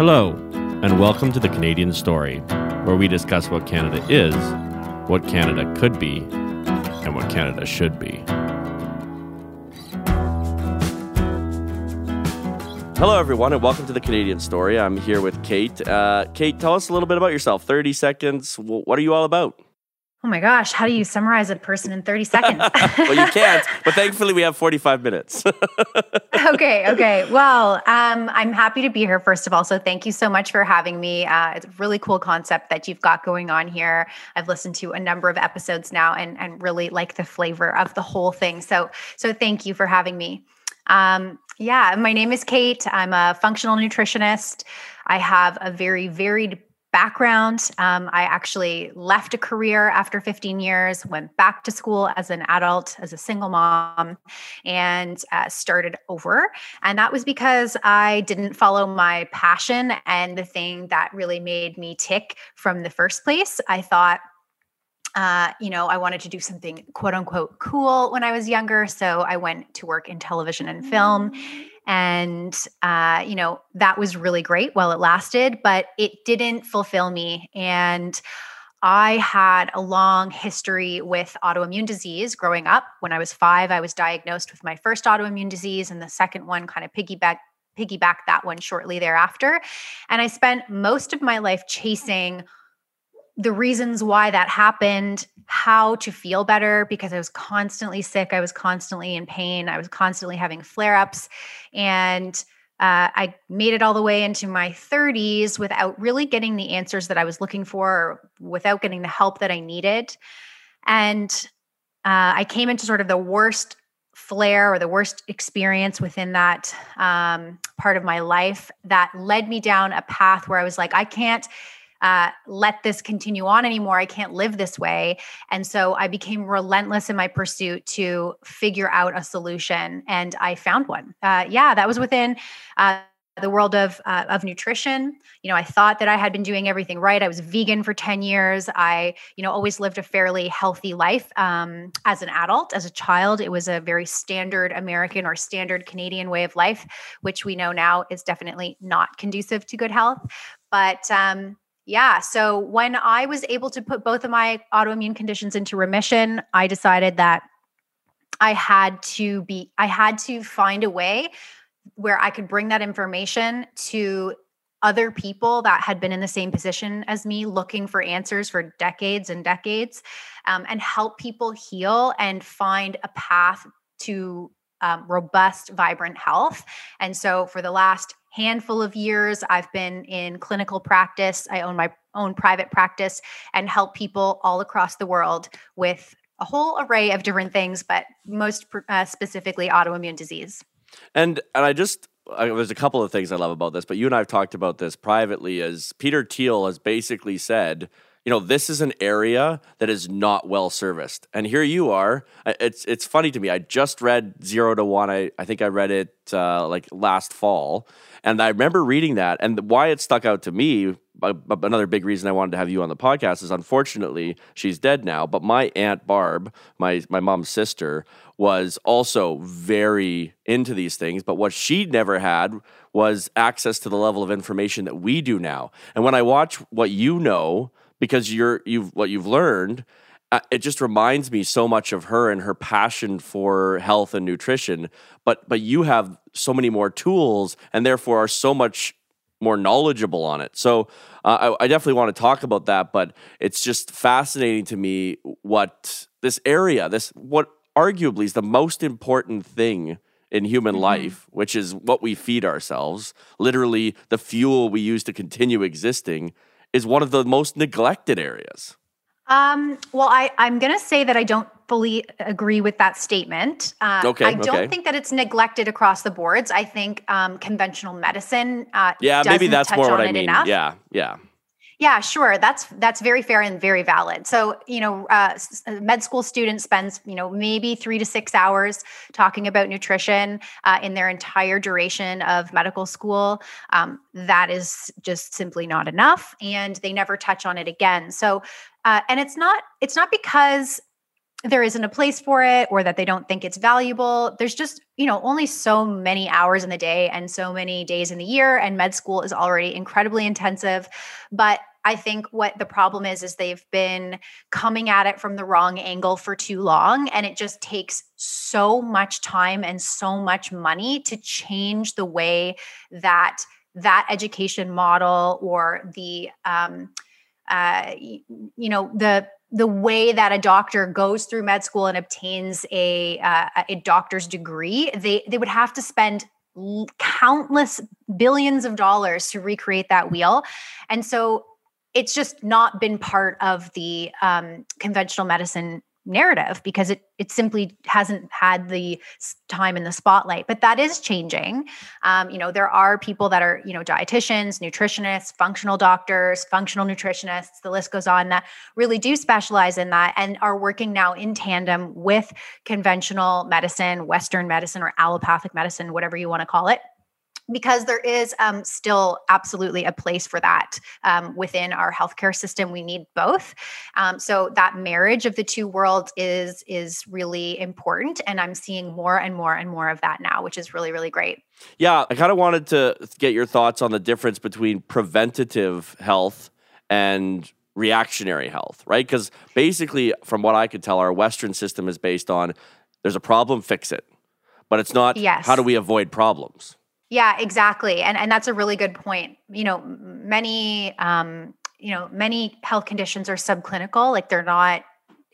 Hello, and welcome to the Canadian Story, where we discuss what Canada is, what Canada could be, and what Canada should be. Hello, everyone, and welcome to the Canadian Story. I'm here with Cait. Uh, Cait, tell us a little bit about yourself. 30 seconds. What are you all about? Oh my gosh, how do you summarize a person in 30 seconds? well, you can't, but thankfully we have 45 minutes. okay, okay. Well, um, I'm happy to be here, first of all. So thank you so much for having me. Uh, it's a really cool concept that you've got going on here. I've listened to a number of episodes now and, and really like the flavor of the whole thing. So, so thank you for having me. Um, yeah, my name is Cait. I'm a functional nutritionist. I have a very varied background. Um, I actually left a career after 15 years, went back to school as an adult, as a single mom, and uh, started over. And that was because I didn't follow my passion and the thing that really made me tick from the first place. I thought, uh, you know, I wanted to do something quote unquote cool when I was younger. So I went to work in television and film. And uh, you know that was really great while it lasted but it didn't fulfill me. And i had a long history with autoimmune disease growing up. When i was five i was diagnosed with my first autoimmune disease and the second one kind of piggyback piggyback that one shortly thereafter. And i spent most of my life chasing the reasons why that happened, how to feel better because I was constantly sick. I was constantly in pain. I was constantly having flare ups. And uh, I made it all the way into my 30s without really getting the answers that I was looking for, without getting the help that I needed. And uh, I came into sort of the worst flare or the worst experience within that um, part of my life that led me down a path where I was like, I can't uh, let this continue on anymore. I can't live this way. And so I became relentless in my pursuit to figure out a solution. And I found one. Uh, yeah, that was within. Uh, the world of uh, of nutrition you know i thought that i had been doing everything right i was vegan for 10 years i you know always lived a fairly healthy life um, as an adult as a child it was a very standard american or standard canadian way of life which we know now is definitely not conducive to good health but um, yeah. So when I was able to put both of my autoimmune conditions into remission, I decided that I had to be, I had to find a way where I could bring that information to other people that had been in the same position as me, looking for answers for decades and decades, um, and help people heal and find a path to um, robust, vibrant health. And so for the last handful of years. I've been in clinical practice. I own my own private practice and help people all across the world with a whole array of different things, but most uh, specifically autoimmune disease. And and I just I, there's a couple of things I love about this, but you and I have talked about this privately. As Peter Thiel has basically said, you know, this is an area that is not well serviced. And here you are. It's it's funny to me. I just read Zero to One. I, I think I read it uh, like last fall. And I remember reading that. And why it stuck out to me, another big reason I wanted to have you on the podcast is unfortunately she's dead now. But my Aunt Barb, my, my mom's sister, was also very into these things. But what she never had was access to the level of information that we do now. And when I watch what you know, because you're you've what you've learned uh, it just reminds me so much of her and her passion for health and nutrition but but you have so many more tools and therefore are so much more knowledgeable on it so uh, I, I definitely want to talk about that but it's just fascinating to me what this area this what arguably is the most important thing in human mm-hmm. life, which is what we feed ourselves, literally the fuel we use to continue existing, is one of the most neglected areas. Um, well, I, I'm going to say that I don't fully agree with that statement. Uh, okay, I don't okay. think that it's neglected across the boards. I think um, conventional medicine. Uh, yeah, maybe that's more what I mean. Enough. Yeah, yeah. Yeah, sure. That's that's very fair and very valid. So, you know, uh, med school student spends, you know, maybe three to six hours talking about nutrition uh, in their entire duration of medical school. Um, that is just simply not enough, and they never touch on it again. So, uh, and it's not it's not because there isn't a place for it or that they don't think it's valuable. There's just, you know, only so many hours in the day and so many days in the year. And med school is already incredibly intensive. But I think what the problem is, is they've been coming at it from the wrong angle for too long. And it just takes so much time and so much money to change the way that that education model or the, um, uh, you know, the the way that a doctor goes through med school and obtains a uh, a doctor's degree, they they would have to spend countless billions of dollars to recreate that wheel, and so it's just not been part of the um, conventional medicine narrative because it it simply hasn't had the time in the spotlight but that is changing. Um, you know there are people that are you know dietitians nutritionists functional doctors functional nutritionists the list goes on that really do specialize in that and are working now in tandem with conventional medicine western medicine or allopathic medicine whatever you want to call it because there is um, still absolutely a place for that um, within our healthcare system. We need both. Um, so that marriage of the two worlds is is really important, and I'm seeing more and more and more of that now, which is really really great. Yeah, I kind of wanted to get your thoughts on the difference between preventative health and reactionary health, right? Because basically, from what I could tell, our Western system is based on there's a problem, fix it. But it's not yes. how do we avoid problems? Yeah, exactly. And and that's a really good point. You know, many um, you know, many health conditions are subclinical, like they're not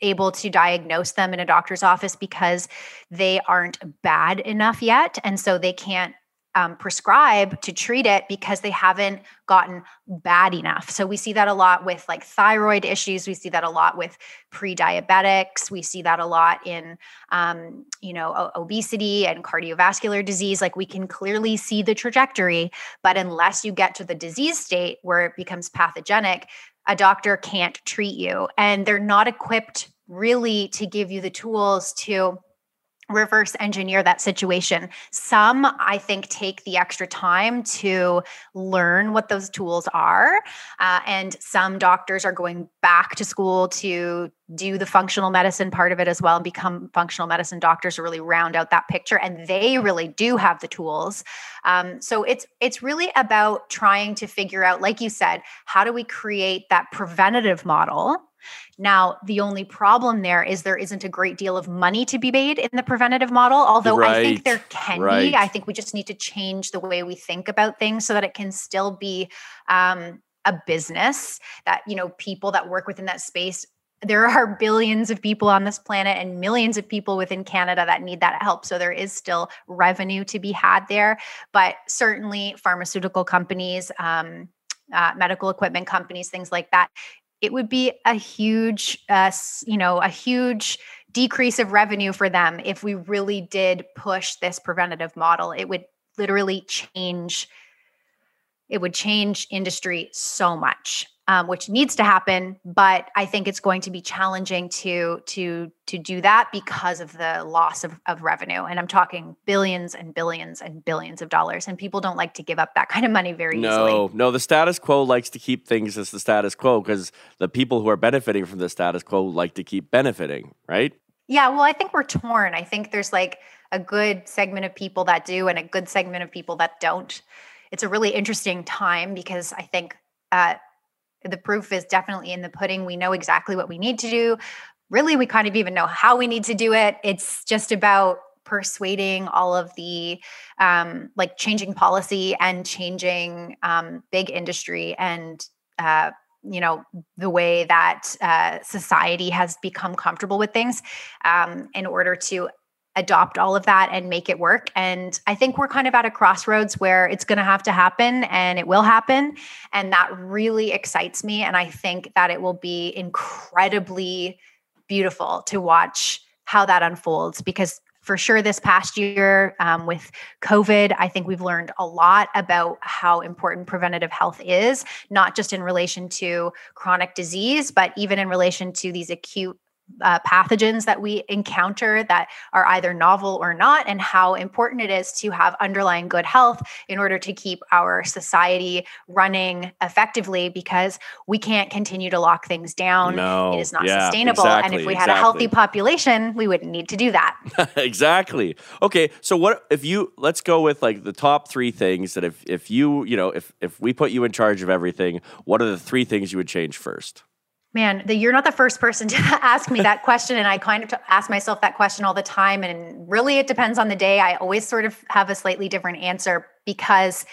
able to diagnose them in a doctor's office because they aren't bad enough yet and so they can't um, prescribe to treat it because they haven't gotten bad enough. So we see that a lot with like thyroid issues. We see that a lot with pre-diabetics. We see that a lot in, um, you know, obesity and cardiovascular disease. Like we can clearly see the trajectory, but unless you get to the disease state where it becomes pathogenic, a doctor can't treat you, and they're not equipped really to give you the tools to reverse engineer that situation. Some, I think, take the extra time to learn what those tools are. Uh, and some doctors are going back to school to do the functional medicine part of it as well and become functional medicine doctors to really round out that picture and they really do have the tools um, so it's it's really about trying to figure out like you said how do we create that preventative model now, the only problem there is there isn't a great deal of money to be made in the preventative model, although right. I think there can right. be. I think we just need to change the way we think about things so that it can still be um, a business that, you know, people that work within that space there are billions of people on this planet and millions of people within Canada that need that help. So there is still revenue to be had there. But certainly, pharmaceutical companies, um, uh, medical equipment companies, things like that, it would be a huge uh, you know a huge decrease of revenue for them if we really did push this preventative model. It would literally change it would change industry so much um, which needs to happen but i think it's going to be challenging to to to do that because of the loss of, of revenue. And i'm talking billions and billions and billions of dollars and people don't like to give up that kind of money very no, easily. no no the status quo likes to keep things as the status quo because the people who are benefiting from the status quo like to keep benefiting right? Yeah well i think we're torn. I think there's like a good segment of people that do and a good segment of people that don't. It's a really interesting time because i think uh, the proof is definitely in the pudding. We know exactly what we need to do. Really, we kind of even know how we need to do it. It's just about persuading all of the um, like changing policy and changing um, big industry and uh, you know the way that uh, society has become comfortable with things um, in order to adopt all of that and make it work. And I think we're kind of at a crossroads where it's going to have to happen and it will happen. And that really excites me. And I think that it will be incredibly beautiful to watch how that unfolds because for sure this past year um, with covid i think we've learned a lot about how important preventative health is not just in relation to chronic disease but even in relation to these acute uh, pathogens that we encounter that are either novel or not, and how important it is to have underlying good health in order to keep our society running effectively because we can't continue to lock things down. No, it is not yeah, sustainable. exactly, and if we had exactly. a healthy population, we wouldn't need to do that. exactly. Okay, so what if you let's go with like the top 3 things that if if you, you know, if if we put you in charge of everything, what are the 3 things you would change first? Man, the, you're not the first person to ask me that question. And I kind of ask myself that question all the time. And really, it depends on the day. I always sort of have a slightly different answer because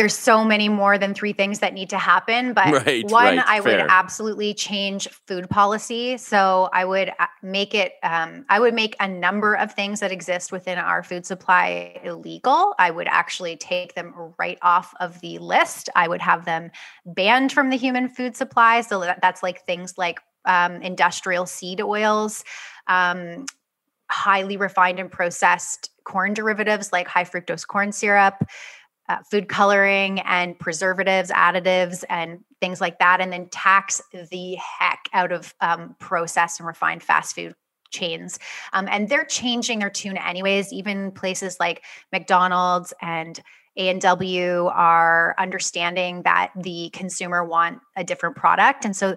there's so many more than three things that need to happen. But Right, one, right, I would absolutely change food policy. So I would uh, make it, um, I would make a number of things that exist within our food supply illegal. I would actually take them right off of the list. I would have them banned from the human food supply. So that, that's like things like um, industrial seed oils, um, highly refined and processed corn derivatives like high fructose corn syrup, uh, food coloring and preservatives, additives, and things like that. And then tax the heck out of um, processed and refined fast food chains. Um, and they're changing their tune anyways. Even places like McDonald's and A&W are understanding that the consumer want a different product and so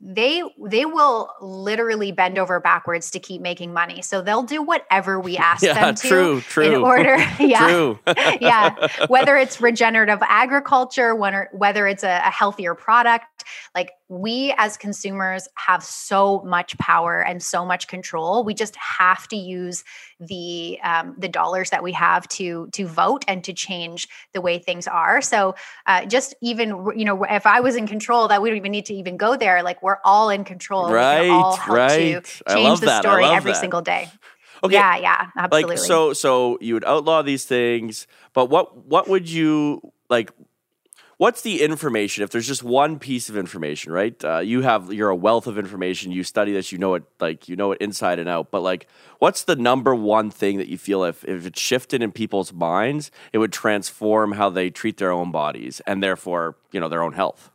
they they will literally bend over backwards to keep making money. So they'll do whatever we ask Yeah, them to true, true. in order yeah. True. yeah whether it's regenerative agriculture whether, whether it's a, a healthier product like we as consumers have so much power and so much control we just have to use the um, the dollars that we have to to vote and to change the way things are so uh, just even you know if i was in control that we don't even need to even go there like we're all in control and we can all Right, right. to I change love the that. I story every that. single day Okay. yeah yeah absolutely Like so so you would outlaw these things, but what what would you like what's the information? If there's just one piece of information right? Uh, you have you're a wealth of information. You study this you know it like you know it inside and out. But like what's the number one thing that you feel if, if it shifted in people's minds it would transform how they treat their own bodies and therefore you know their own health?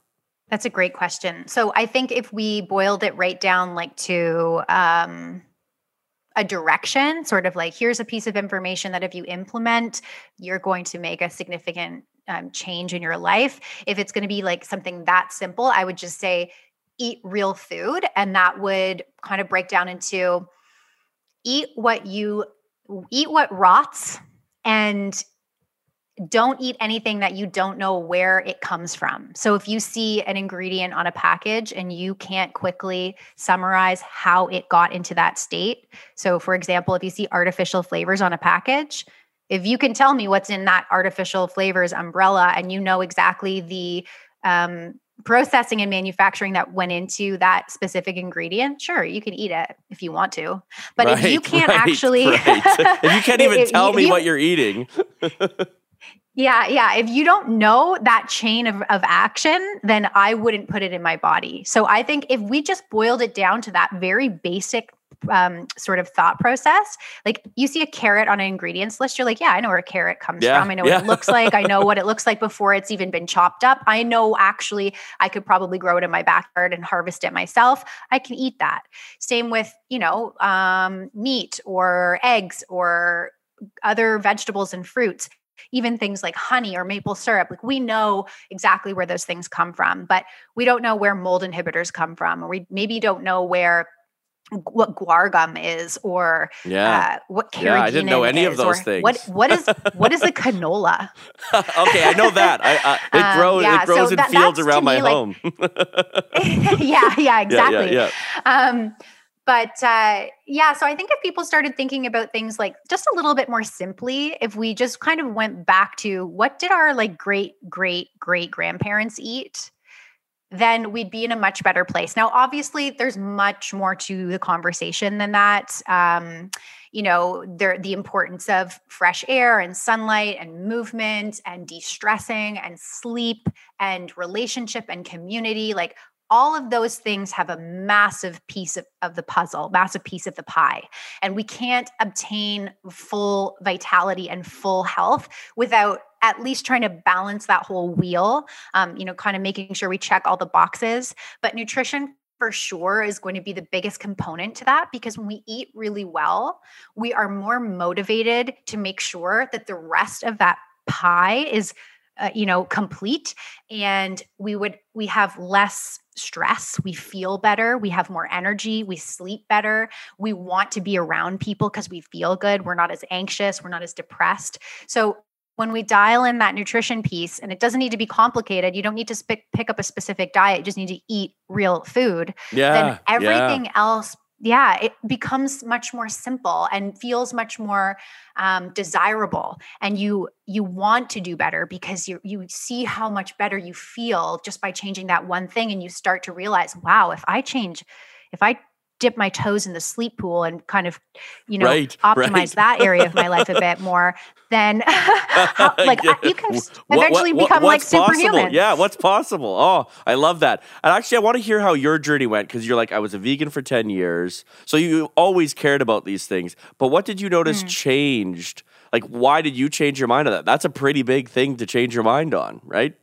That's a great question. So I think if we boiled it right down like to um, a direction, sort of like here's a piece of information that if you implement, you're going to make a significant um, change in your life. If it's going to be like something that simple, I would just say eat real food. And that would kind of break down into eat what you eat what rots and don't eat anything that you don't know where it comes from. So if you see an ingredient on a package and you can't quickly summarize how it got into that state. So for example, if you see artificial flavors on a package, if you can tell me what's in that artificial flavors umbrella and you know exactly the um, processing and manufacturing that went into that specific ingredient, sure, you can eat it if you want to. But if you can't right, actually, right. if you can't even if tell you- me you- what you're eating yeah, yeah. If you don't know that chain of, of action, then I wouldn't put it in my body. So I think if we just boiled it down to that very basic um, sort of thought process, like you see a carrot on an ingredients list, you're like, yeah, I know where a carrot comes Yeah, from. I know yeah. what it looks like. I know what it looks like before it's even been chopped up. I know actually I could probably grow it in my backyard and harvest it myself. I can eat that. Same with, you know, um, meat or eggs or other vegetables and fruits even things like honey or maple syrup like we know exactly where those things come from but we don't know where mold inhibitors come from or we maybe don't know where what guar gum is or yeah. uh, what carrageenan Yeah, I didn't know any of those things. what what is what is a canola? Okay i know that. I, I, it Um, grows yeah, it grows so in that- fields around my like- home. Yeah yeah exactly. yeah, um but uh, yeah so i think if people started thinking about things like just a little bit more simply if we just kind of went back to what did our like great great great grandparents eat then we'd be in a much better place. Now obviously there's much more to the conversation than that. Um, you know there the importance of fresh air and sunlight and movement and de-stressing and sleep and relationship and community like all of those things have a massive piece of, of the puzzle, massive piece of the pie. And we can't obtain full vitality and full health without at least trying to balance that whole wheel, um, you know, kind of making sure we check all the boxes. But nutrition for sure is going to be the biggest component to that because when we eat really well, we are more motivated to make sure that the rest of that pie is uh, you know complete and we would we have less stress we feel better we have more energy we sleep better we want to be around people because we feel good we're not as anxious we're not as depressed so when we dial in that nutrition piece and it doesn't need to be complicated you don't need to sp- pick up a specific diet you just need to eat real food yeah then everything yeah. else yeah it becomes much more simple and feels much more um, desirable and you you want to do better because you you see how much better you feel just by changing that one thing and you start to realize wow if i change if i dip my toes in the sleep pool and kind of you know Right, optimize right. that area of my life a bit more then how, like Yeah. I- you can s- What- what- eventually what- become like what's possible? superhuman Yeah, what's possible? Oh, I love that. And actually, I want to hear how your journey went because you're like, I was a vegan for 10 years. So you always cared about these things. But what did you notice Mm. changed? Like, why did you change your mind on that? That's a pretty big thing to change your mind on, right?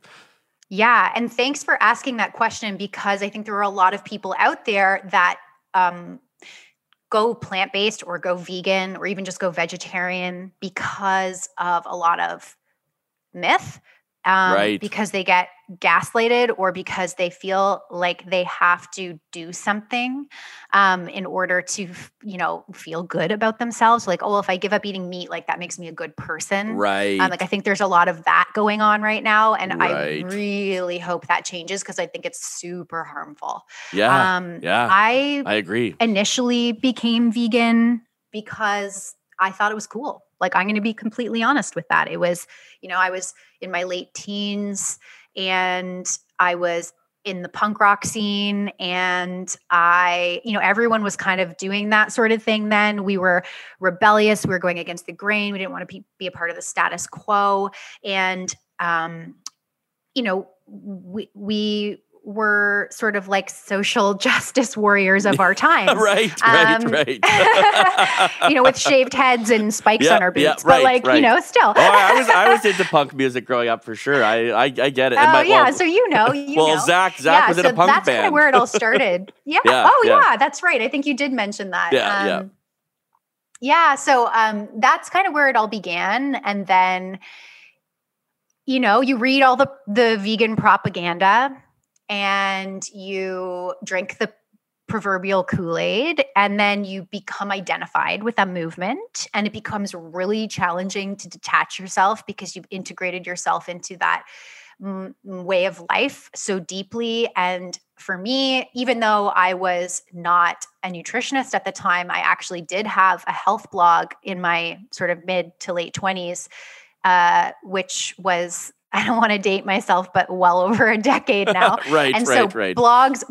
Yeah. And thanks for asking that question because I think there are a lot of people out there that um, go plant based or go vegan or even just go vegetarian because of a lot of myth. Um, Right. Because they get gaslighted or because they feel like they have to do something um, in order to, you know, feel good about themselves. Like, oh, if I give up eating meat, like that makes me a good person. Right. Um, like I think there's a lot of that going on right now, and I really hope that changes because I think it's super harmful. yeah. um, yeah. I I agree. initially became vegan because I thought it was cool. Like I'm going to be completely honest with that. It was, you know, I was in my late teens and I was in the punk rock scene and I, you know, everyone was kind of doing that sort of thing then. We were rebellious, we were going against the grain, we didn't want to be, be a part of the status quo and um you know, we we were sort of like social justice warriors of our time. right, right, Um, right. you know, with shaved heads and spikes Yeah, on our yeah, boots. right, but like, right. you know, still. Oh, I was I was into punk music growing up for sure. I I, I get it. Oh my- yeah, well, so you know, you well, know. Zach Zach yeah, was in so a punk that's kind band. of where it all started. Yeah. Yeah, oh yeah. yeah. that's right. I think you did mention that. Yeah, yeah. Um, yeah. So um, that's kind of where it all began, and then, you know, you read all the the vegan propaganda, and you drink the proverbial Kool Aid, and then you become identified with a movement, and it becomes really challenging to detach yourself because you've integrated yourself into that mm, way of life so deeply. And for me, even though I was not a nutritionist at the time, I actually did have a health blog in my sort of mid to late 20s, uh, which was, I don't want to date myself, but well over a decade now right, and right, so right. blogs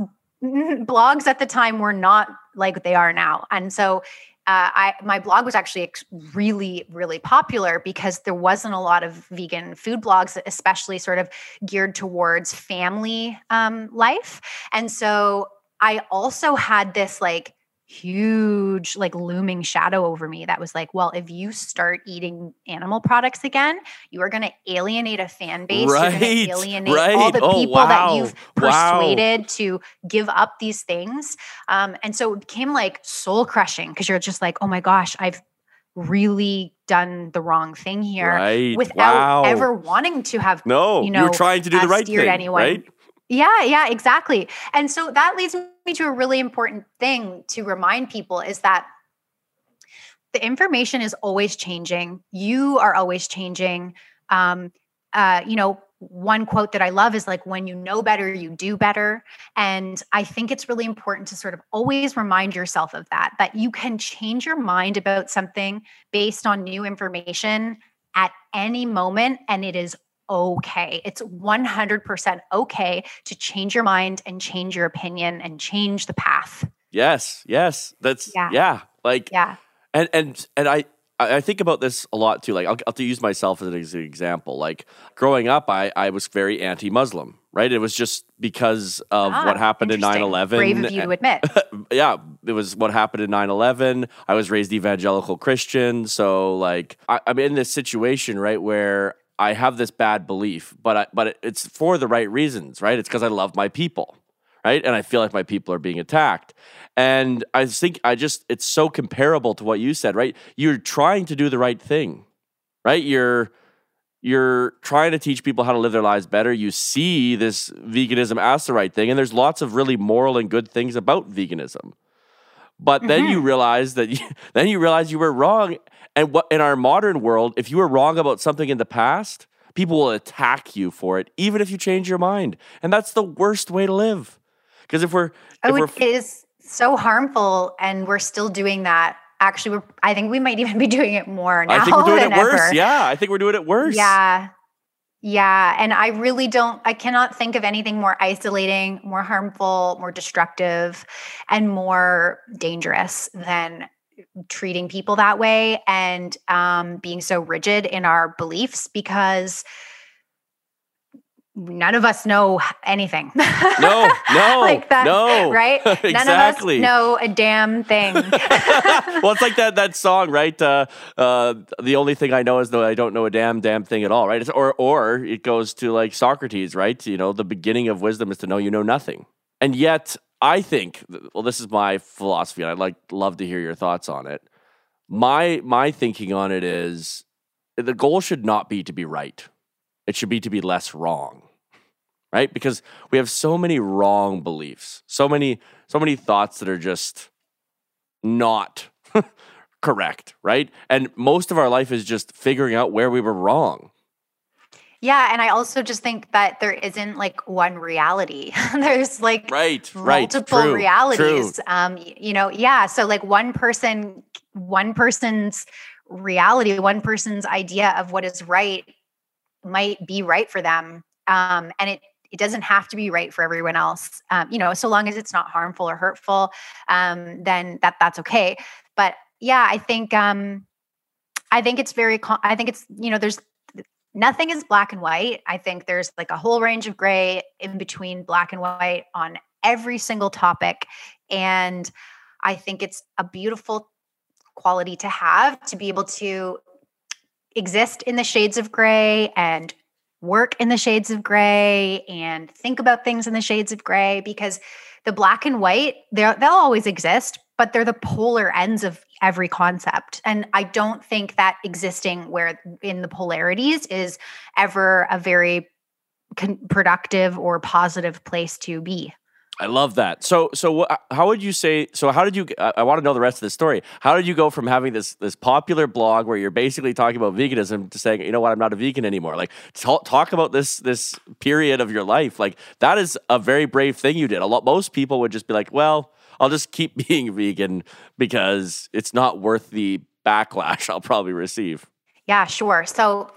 blogs at the time were not like they are now and so uh, I my blog was actually ex- really really popular because there wasn't a lot of vegan food blogs, especially sort of geared towards family um, life. And so I also had this like huge like looming shadow over me that was like well if you start eating animal products again you are going to alienate a fan base you're going Right, to alienate all right. the Oh, people that you've wow. persuaded to give up these things um, and so it became like soul crushing because you're just like oh my gosh i've really done the wrong thing here right. without wow. ever wanting to have No, you know, are trying to do the uh, right thing, anyone. right? yeah, yeah, exactly. And so that leads me to a really important thing to remind people is that the information is always changing. You are always changing. Um, uh, you know, one quote that I love is like, when you know better, you do better. And I think it's really important to sort of always remind yourself of that, that you can change your mind about something based on new information at any moment. And it is okay. It's 100% okay to change your mind and change your opinion and change the path. Yes, yes. That's yeah. Yeah. Like Yeah. and and and I I think about this a lot too. Like I'll, I'll use myself as an example. Like growing up, I I was very anti-Muslim. Right? It was just because of Ah, what happened in interesting. 9-11. Brave of you to admit. yeah, it was what happened in 9-11. I was raised evangelical Christian. So like I, I'm in this situation, right, where I have this bad belief, but I, but it's for the right reasons, right? It's because I love my people, right? And I feel like my people are being attacked. And I think I just, it's so comparable to what you said, right? You're trying to do the right thing, right? You're, you're trying to teach people how to live their lives better. You see this veganism as the right thing, and there's lots of really moral and good things about veganism. But mm-hmm. then you mm-hmm. realize that you, then you realize you were wrong. And what in our modern world, if you were wrong about something in the past, people will attack you for it, even if you change your mind. And that's the worst way to live. Because if we're, oh, if we're, it is so harmful, and we're still doing that actually we're i think we might even be doing it more now i think we're doing it worse ever. yeah i think we're doing it worse yeah yeah and i really don't i cannot think of anything more isolating more harmful more destructive and more dangerous than treating people that way and um, being so rigid in our beliefs because none of us know anything. No, no, like that, no, right? exactly. None of us know a damn thing. well, it's like that that song, right? Uh, uh, the only thing I know is that I don't know a damn damn thing at all, right? It's, or or it goes to like Socrates, right? You know, the beginning of wisdom is to know you know nothing, and yet I think, well, this is my philosophy, and I'd like love to hear your thoughts on it. My my thinking on it is the goal should not be to be right it should be to be less wrong. Right? Because we have so many wrong beliefs, so many, so many thoughts that are just not correct, right? And most of our life is just figuring out where we were wrong. Yeah, and I also just think that there isn't like one reality. There's like right, multiple right. True, realities. True. Um, you know, yeah. So like one person, one person's reality, one person's idea of what is right might be right for them um, and it it doesn't have to be right for everyone else um, you know so long as it's not harmful or hurtful um, then that that's okay. But yeah i think um, i think it's very i think it's you know there's nothing is black and white. I think there's like a whole range of gray in between black and white on every single topic and i think it's a beautiful quality to have to be able to exist in the shades of gray and work in the shades of gray and think about things in the shades of gray because the black and white they'll always exist but they're the polar ends of every concept. And i don't think that existing where in the polarities is ever a very con- productive or positive place to be I love that. So, so how would you say? So, how did you? I, I want to know the rest of the story. How did you go from having this this popular blog where you're basically talking about veganism to saying, you know what, I'm not a vegan anymore? Like, talk, talk about this this period of your life. Like, that is a very brave thing you did. A lot, most people would just be like, well, I'll just keep being vegan because it's not worth the backlash I'll probably receive. Yeah, sure. So,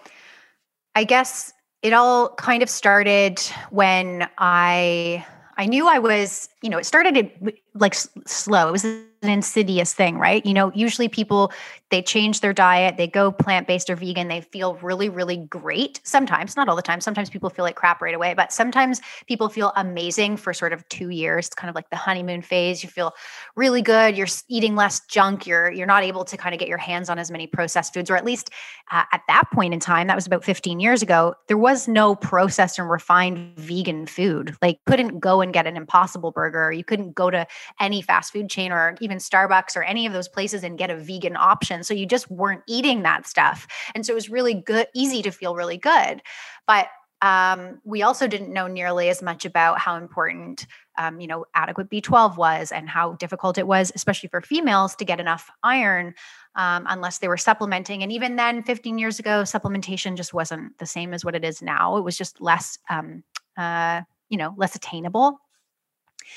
I guess it all kind of started when I I knew I was, you know, it started like slow. It was an insidious thing, right? You know, usually people they change their diet, they go plant-based or vegan, they feel really really great. Sometimes, not all the time. Sometimes people feel like crap right away, but sometimes people feel amazing for sort of 2 years. It's kind of like the honeymoon phase. You feel really good, you're eating less junk, you're you're not able to kind of get your hands on as many processed foods or at least uh, at that point in time, that was about 15 years ago, there was no processed and refined vegan food. Like couldn't go and get an impossible burger, you couldn't go to any fast food chain or even Starbucks or any of those places and get a vegan option. So you just weren't eating that stuff. And so it was really good, easy to feel really good. But um, we also didn't know nearly as much about how important um, you know adequate b12 was and how difficult it was especially for females to get enough iron um, unless they were supplementing and even then 15 years ago supplementation just wasn't the same as what it is now it was just less um, uh, you know less attainable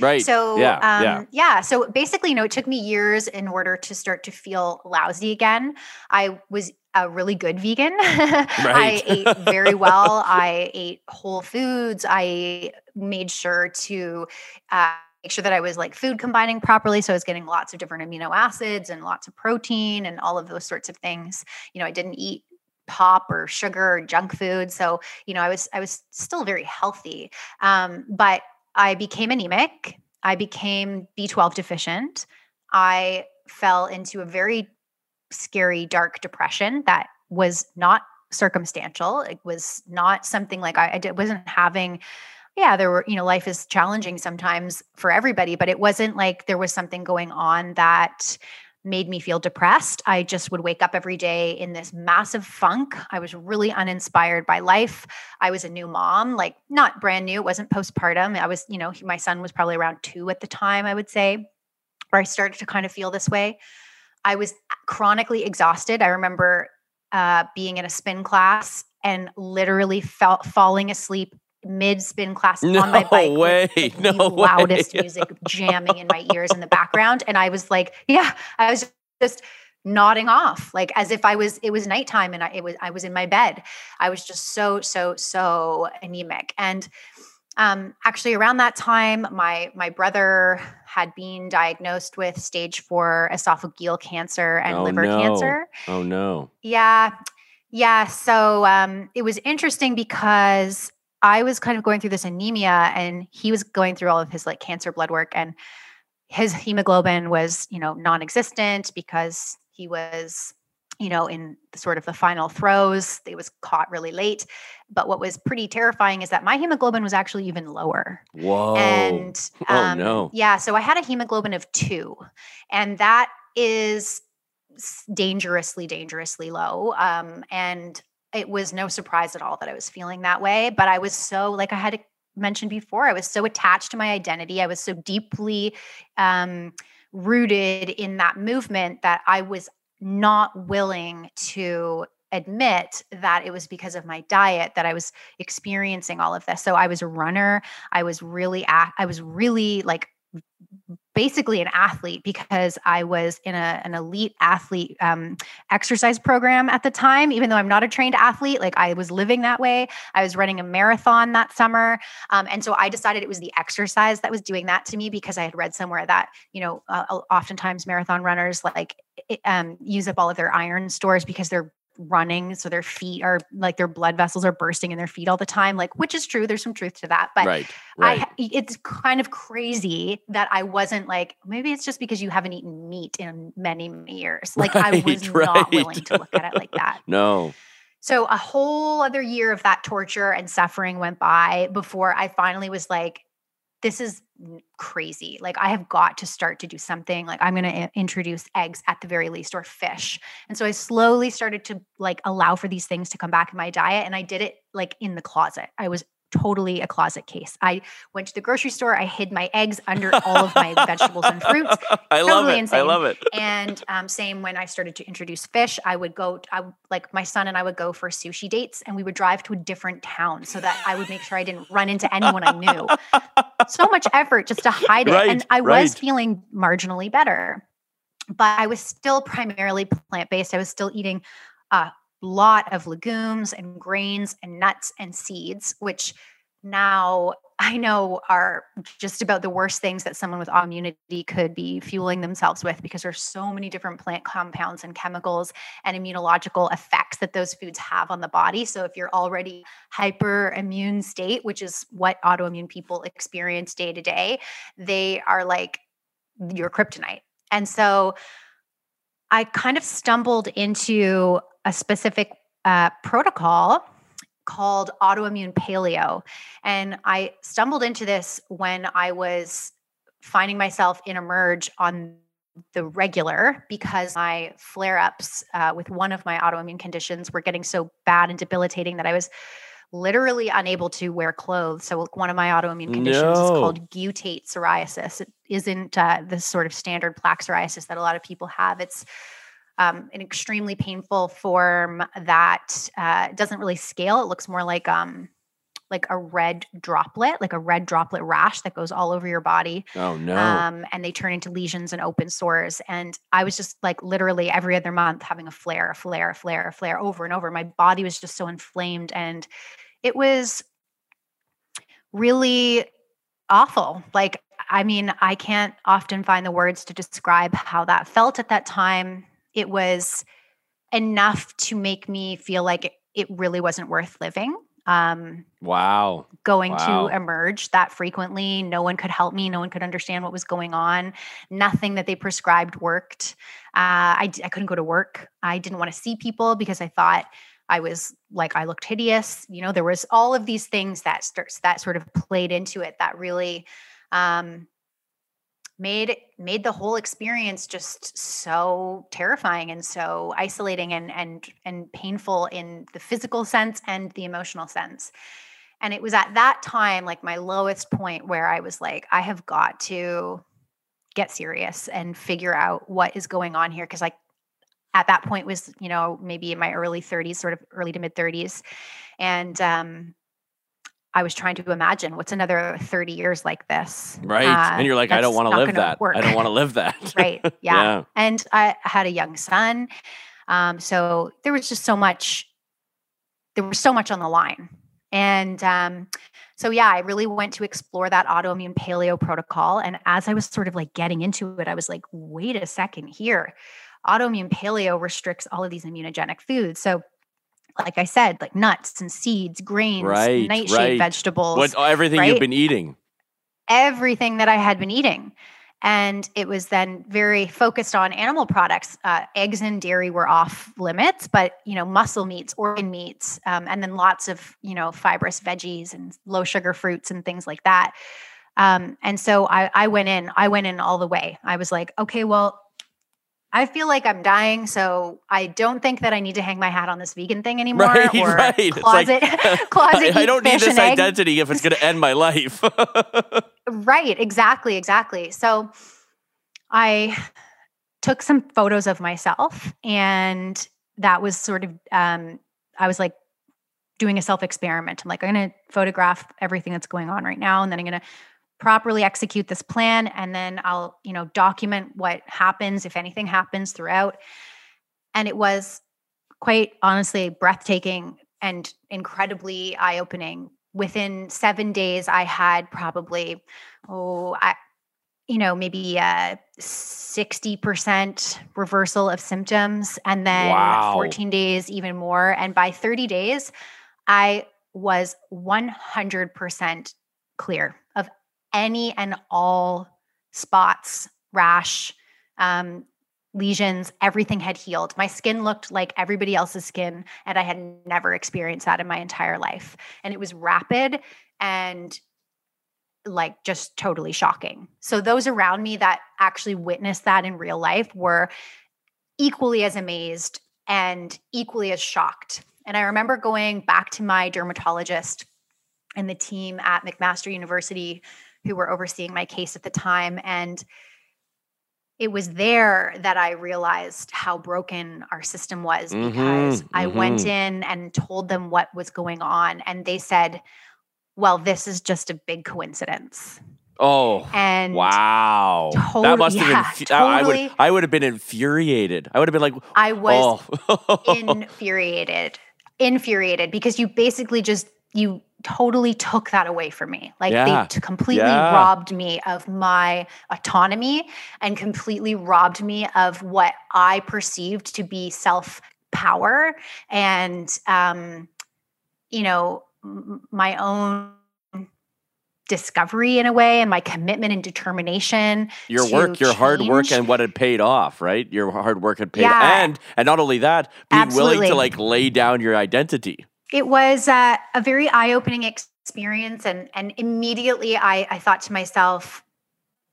Right. So yeah, um, yeah. yeah. So basically, you know, it took me years in order to start to feel lousy again. I was a really good vegan. I ate very well. I ate whole foods. I made sure to uh, make sure that I was like food combining properly. So I was getting lots of different amino acids and lots of protein and all of those sorts of things. You know, I didn't eat pop or sugar or junk food. So, you know, I was I was still very healthy. Um, but I became anemic. I became B12 deficient. I fell into a very scary, dark depression that was not circumstantial. It was not something like I, I wasn't having, yeah, there were, you know, life is challenging sometimes for everybody, but it wasn't like there was something going on that made me feel depressed. I just would wake up every day in this massive funk. I was really uninspired by life. I was a new mom, like not brand new, it wasn't postpartum. I was, you know, my son was probably around two at the time, I would say, where I started to kind of feel this way. I was chronically exhausted. I remember uh, being in a spin class and literally felt falling asleep mid spin class no on my bike way. with no the loudest way. music jamming in my ears in the background and i was like yeah i was just nodding off like as if i was it was nighttime and I, it was i was in my bed i was just so so so anemic and um, actually around that time my my brother had been diagnosed with stage four esophageal cancer and Oh, liver no. cancer Oh no. yeah. Yeah. So um, it was interesting because I was kind of going through this anemia and he was going through all of his like cancer blood work and his hemoglobin was, you know, non existent because he was, you know, in sort of the final throes. It was caught really late. But what was pretty terrifying is that my hemoglobin was actually even lower. Whoa. And Oh, um, no. yeah, so I had a hemoglobin of two, and that is dangerously, dangerously low. Um, and it was no surprise at all that I was feeling that way. But I was so, like I had mentioned before, I was so attached to my identity. I was so deeply um, rooted in that movement that I was not willing to admit that it was because of my diet that I was experiencing all of this. So I was a runner. I was really I was really like basically an athlete because I was in a, an elite athlete um, exercise program at the time. Even though I'm not a trained athlete, like I was living that way. I was running a marathon that summer, um, and so I decided it was the exercise that was doing that to me because I had read somewhere that you know uh, oftentimes marathon runners like um, use up all of their iron stores because they're running so their feet are like their blood vessels are bursting in their feet all the time like which is true there's some truth to that but right. Right. I it's kind of crazy that I wasn't like maybe it's just because you haven't eaten meat in many, many years. Like I was Right, not willing to look at it like that. no. So a whole other year of that torture and suffering went by before I finally was like this is crazy. Like I have got to start to do something. Like I'm going to introduce eggs at the very least or fish. And so I slowly started to like allow for these things to come back in my diet and I did it like in the closet. I was totally a closet case. I went to the grocery store, I hid my eggs under all of my vegetables and fruits. I love Totally it. I love it. And um, same when I started to introduce fish, I would go, I like my son and I would go for sushi dates and we would drive to a different town so that I would make sure I didn't run into anyone I knew. So much effort just to hide it. Right, and I was feeling marginally better, but I was still primarily plant based. I was still eating a lot of legumes and grains and nuts and seeds, which now I know are just about the worst things that someone with autoimmunity could be fueling themselves with because there's so many different plant compounds and chemicals and immunological effects that those foods have on the body. So if you're already hyper immune state, which is what autoimmune people experience day to day, they are like your kryptonite. And so I kind of stumbled into a specific uh, protocol called autoimmune paleo. And I stumbled into this when I was finding myself in emerge on the regular because my flare ups uh, with one of my autoimmune conditions were getting so bad and debilitating that I was literally unable to wear clothes. So, one of my autoimmune conditions is called guttate psoriasis. It isn't uh, the sort of standard plaque psoriasis that a lot of people have. It's um, an extremely painful form that uh, doesn't really scale. It looks more like um, like a red droplet, like a red droplet rash that goes all over your body. Oh no. Um, and they turn into lesions and open sores. And I was just like literally every other month having a flare, a flare, a flare, a flare over and over. My body was just so inflamed. And it was really awful. Like, I mean, I can't often find the words to describe how that felt at that time. It was enough to make me feel like it, it really wasn't worth living. Um, wow. going Wow. to emerge that frequently. No one could help me. No one could understand what was going on. Nothing that they prescribed worked. Uh, I, I couldn't go to work. I didn't want to see people because I thought I was like I looked hideous. You know, there was all of these things that starts that sort of played into it that really um, made made the whole experience just so terrifying and so isolating and and and painful in the physical sense and the emotional sense. And it was at that time, like my lowest point, where I was like, I have got to get serious and figure out what is going on here because like at that point was you know maybe in my early 30s sort of early to mid 30s and um I was trying to imagine what's another 30 years like this. Right. Uh, and you're like, I don't want to live that. Work. I don't want to live that. right. Yeah. yeah. And I had a young son. Um, so there was just so much, there was so much on the line. And um, so, yeah, I really went to explore that autoimmune paleo protocol. And as I was sort of like getting into it, I was like, wait a second here autoimmune paleo restricts all of these immunogenic foods. So like I said, like nuts and seeds, grains, right, nightshade right. vegetables. What everything right? you've been eating. Everything that I had been eating. And it was then very focused on animal products. Uh, eggs and dairy were off limits, but you know, muscle meats, organ meats, um, and then lots of you know fibrous veggies and low sugar fruits and things like that. Um, and so I, I went in, I went in all the way. I was like, okay, well, I feel like I'm dying, so I don't think that I need to hang my hat on this vegan thing anymore. Right, or right. Closet, like, closet. I, I don't need this identity if it's going to end my life. right. Exactly. Exactly. So, I took some photos of myself, and that was sort of. Um, I was like doing a self experiment. I'm like, I'm going to photograph everything that's going on right now, and then I'm going to properly execute this plan and then I'll, you know, document what happens if anything happens throughout. And it was quite honestly breathtaking and incredibly eye-opening. Within 7 days I had probably oh, I you know, maybe a 60% reversal of symptoms and then wow. 14 days even more and by 30 days I was 100% clear any and all spots, rash, um, lesions, everything had healed. My skin looked like everybody else's skin, and I had never experienced that in my entire life. And it was rapid and like just totally shocking. So, those around me that actually witnessed that in real life were equally as amazed and equally as shocked. And I remember going back to my dermatologist and the team at McMaster University who were overseeing my case at the time. And it was there that I realized how broken our system was mm-hmm, because mm-hmm. I went mm-hmm. in and told them what was going on. And they said, well, this is just a big coincidence. Oh, and wow! Totally, that must have been. Totally, I would. I would have been infuriated. I would have been like, I was oh. infuriated, infuriated because you basically just you totally took that away from me. Like yeah. they completely yeah. robbed me of my autonomy and completely robbed me of what I perceived to be self power and, um, you know, m- my own discovery in a way and my commitment and determination your work your change. hard work and what had paid off right your hard work had paid yeah. and and not only that being Absolutely. willing to like lay down your identity it was uh, a very eye-opening experience, and and immediately I, I thought to myself,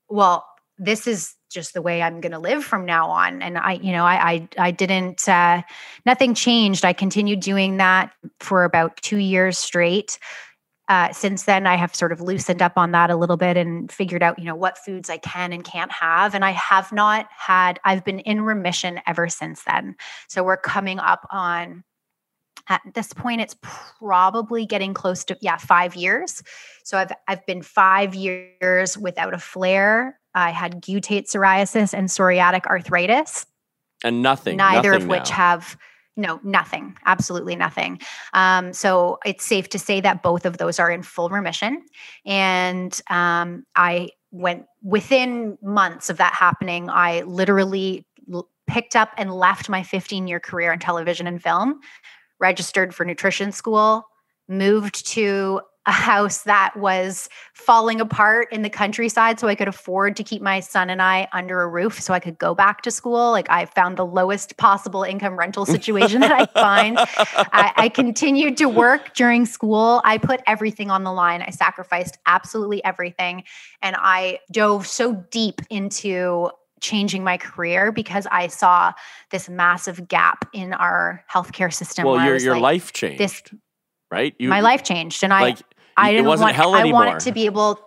well, this is just the way I'm going to live from now on. And I, you know, I, I, I didn't, uh, nothing changed. I continued doing that for about two years straight. Uh, since then, I have sort of loosened up on that a little bit and figured out, you know, what foods I can and can't have. And I have not had, I've been in remission ever since then. So we're coming up on at this point it's probably getting close to yeah 5 years. So i've i've been 5 years without a flare. I had guttate psoriasis and psoriatic arthritis. And nothing neither nothing of which now. have no nothing absolutely nothing. Um, so it's safe to say that both of those are in full remission. And um, i went within months of that happening i literally l- picked up and left my 15 year career in television and film registered for nutrition school, moved to a house that was falling apart in the countryside so I could afford to keep my son and I under a roof so I could go back to school. Like I found the lowest possible income rental situation that I find. I, I continued to work during school. I put everything on the line. I sacrificed absolutely everything. And I dove so deep into changing my career because I saw this massive gap in our healthcare system. Well, your your like, life changed. This, right? You, my life changed, and like, I I didn't want I wanted to be able.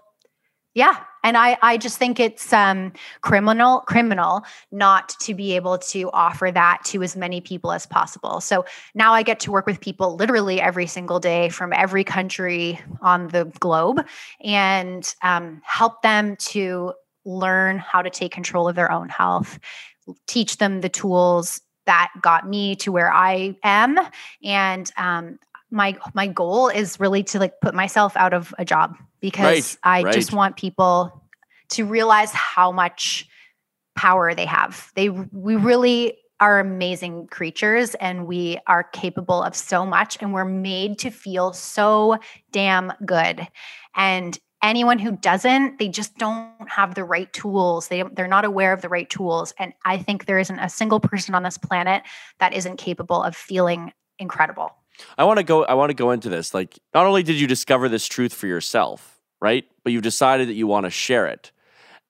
Yeah, and I I just think it's um criminal criminal not to be able to offer that to as many people as possible. So now I get to work with people literally every single day from every country on the globe and um, help them to learn how to take control of their own health, teach them the tools that got me to where I am. And um, my my goal is really to like put myself out of a job because right, I right. just want people to realize how much power they have. They we really are amazing creatures and we are capable of so much and we're made to feel so damn good. And anyone who doesn't they just don't have the right tools. They they're not aware of the right tools. And i think there isn't a single person on this planet that isn't capable of feeling incredible. I want to go i want to go into this. Like not only did you discover this truth for yourself right? But you've decided that you want to share it.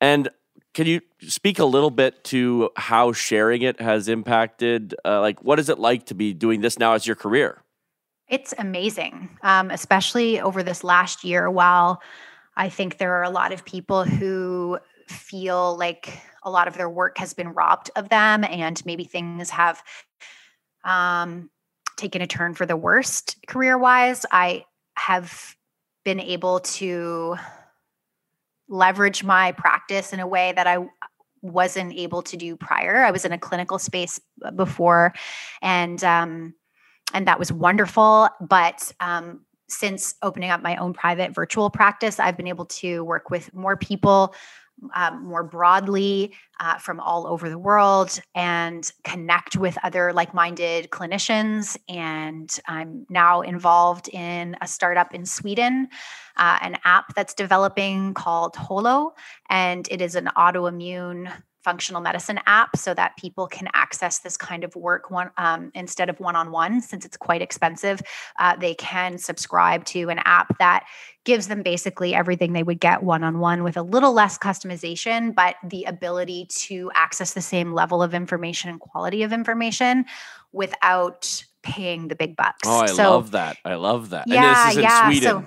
And can you speak a little bit to how sharing it has impacted uh, like what is it like to be doing this now as your career? It's amazing um, especially over this last year while I think there are a lot of people who feel like a lot of their work has been robbed of them and maybe things have um, taken a turn for the worst career wise. I have been able to leverage my practice in a way that I wasn't able to do prior. I was in a clinical space before, and um, and that was wonderful. But um, since opening up my own private virtual practice, I've been able to work with more people um, more broadly uh, from all over the world and connect with other like minded clinicians. And I'm now involved in a startup in Sweden, uh, an app that's developing called Holo. And it is an autoimmune functional medicine app so that people can access this kind of work one um, instead of one-on-one since it's quite expensive. Uh, they can subscribe to an app that gives them basically everything they would get one-on-one with a little less customization but the ability to access the same level of information and quality of information without paying the big bucks. Oh i so, love that. I love that. Yeah, yeah, Sweden. So,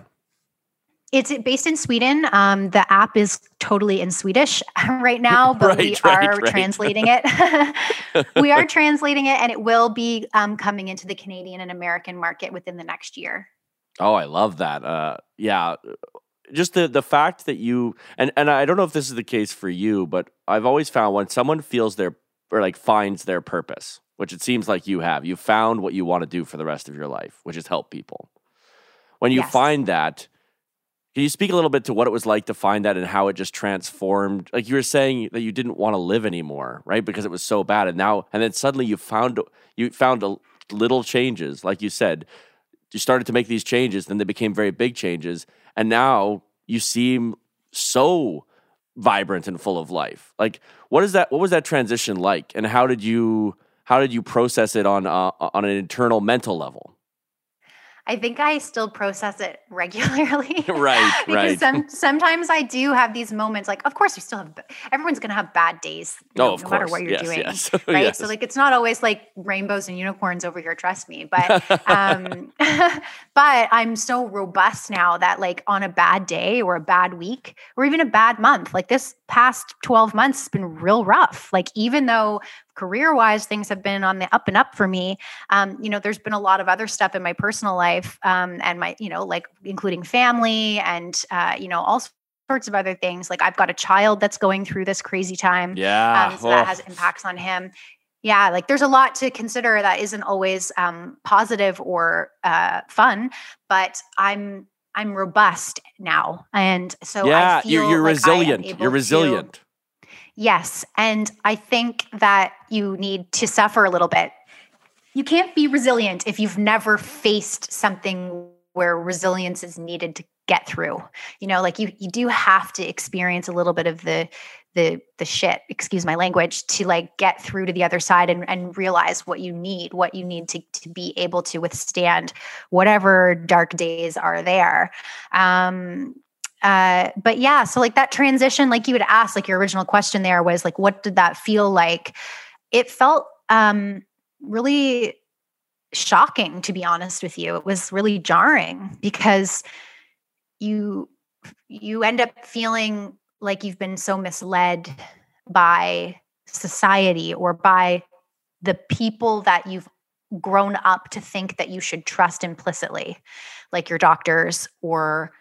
it's based in Sweden. Um, the app is totally in Swedish right now, but right, we right, are right. translating it. we are translating it, and it will be um, coming into the Canadian and American market within the next year. Oh, I love that. Uh, yeah, just the the fact that you and and I don't know if this is the case for you, but I've always found when someone feels their or like finds their purpose, which it seems like you have, you found what you want to do for the rest of your life, which is help people. When you yes. find that can you speak a little bit to what it was like to find that and how it just transformed? Like you were saying that you didn't want to live anymore, right? Because it was so bad, and now and then suddenly you found you found a little changes, like you said. You started to make these changes, then they became very big changes, and now you seem so vibrant and full of life. Like what is that? What was that transition like, and how did you how did you process it on uh, on an internal mental level? I think I still process it regularly. right, because right. Some, sometimes I do have these moments. Like, of course, we still have. Everyone's going to have bad days. No, know, no matter what you're yes, doing, yes. right? yes. So, like, it's not always like rainbows and unicorns over here. Trust me, but um, but I'm so robust now that like on a bad day or a bad week or even a bad month, like this past 12 months has been real rough. Like, even though career wise things have been on the up and up for me. Um, you know there's been a lot of other stuff in my personal life um, and my you know like including family and uh, you know all sorts of other things. Like i've got a child that's going through this crazy time yeah. um, so oh. that has impacts on him. Yeah like there's a lot to consider that isn't always um, positive or uh, fun but i'm i'm robust now and so yeah you're, you're like resilient. You're resilient to, Yes. And I think that you need to suffer a little bit. You can't be resilient if you've never faced something where resilience is needed to get through. You know, like you you do have to experience a little bit of the the the shit, excuse my language, to like get through to the other side and, and realize what you need, what you need to, to be able to withstand whatever dark days are there. Um, uh, but yeah, so like that transition, like you would ask, like your original question there was like, what did that feel like? It felt um, really shocking, to be honest with you. It was really jarring because you you end up feeling like you've been so misled by society or by the people that you've grown up to think that you should trust implicitly, like your doctors or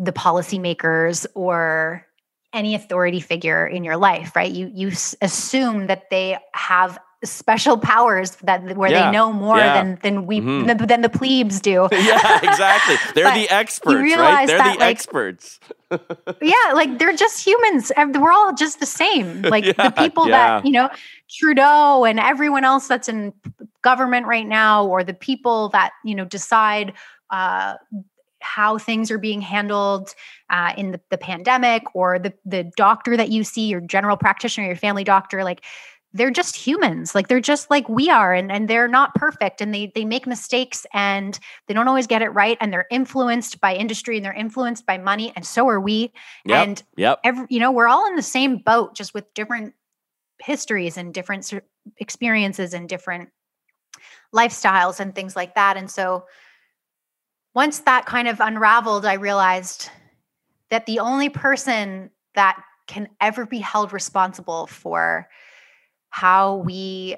the policymakers or any authority figure in your life, right? You you assume that they have special powers that where yeah. they know more yeah. than than we mm-hmm. than, than, the plebes do. yeah, exactly. They're the experts, right? They're that, the like, experts. yeah, like they're just humans. We're all just the same. Like yeah, the people that, you know, Trudeau and everyone else that's in government right now or the people that, you know, decide uh, how things are being handled uh, in the, the pandemic or the the doctor that you see your general practitioner your family doctor like they're just humans. Like they're just like we are and, and they're not perfect and they they make mistakes and they don't always get it right and they're influenced by industry and they're influenced by money and so are we. Yep, and yep. every, you know we're all in the same boat just with different histories and different experiences and different lifestyles and things like that. And so once that kind of unraveled i realized that the only person that can ever be held responsible for how we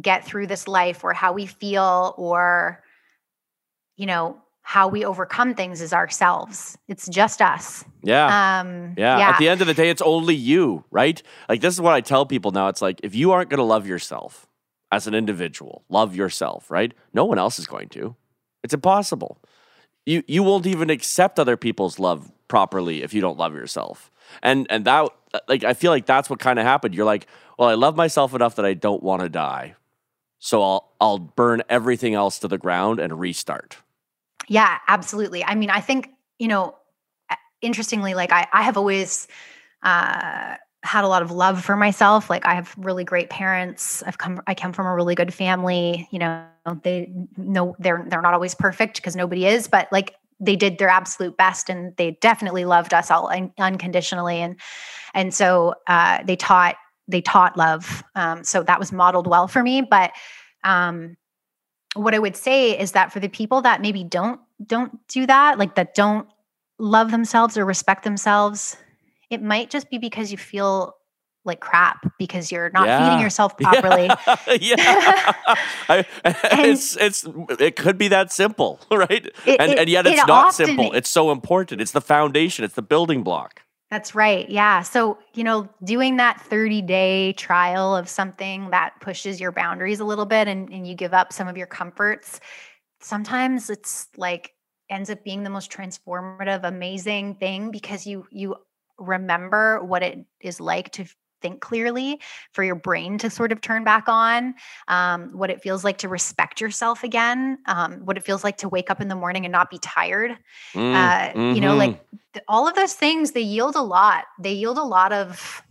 get through this life or how we feel or you know how we overcome things is ourselves. It's just us. Yeah. Um, yeah. Yeah. at the end of the day it's only you right? Like this is what i tell people now. It's like if you aren't going to love yourself as an individual love yourself right? No one else is going to. It's impossible you you won't even accept other people's love properly if you don't love yourself and and that like i feel like that's what kind of happened you're like well, I love myself enough that I don't want to die. So I'll I'll burn everything else to the ground and restart. Yeah, absolutely. I mean, I think, you know, interestingly, like I, I have always uh, had a lot of love for myself. Like I have really great parents. I've come I come from a really good family. You know, they know they're they're not always perfect because nobody is, but like they did their absolute best and they definitely loved us all un- unconditionally and and so uh, they taught they taught love. Um, so that was modeled well for me. But um, what I would say is that for the people that maybe don't don't do that, like that don't love themselves or respect themselves, it might just be because you feel like crap because you're not yeah. feeding yourself properly. Yeah, yeah. I, it's it's it could be that simple, right? It, and, it, and yet it's it not simple. It's so important. It's the foundation. It's the building block. That's right. Yeah. So, you know, doing that 30 day trial of something that pushes your boundaries a little bit and, and you give up some of your comforts, sometimes it's like ends up being the most transformative, amazing thing because you you remember what it is like to think clearly, for your brain to sort of turn back on, um, what it feels like to respect yourself again, um, what it feels like to wake up in the morning and not be tired. Mm, uh, mm-hmm. You know, like mm-hmm. th- all of those things, they yield a lot. They yield a lot of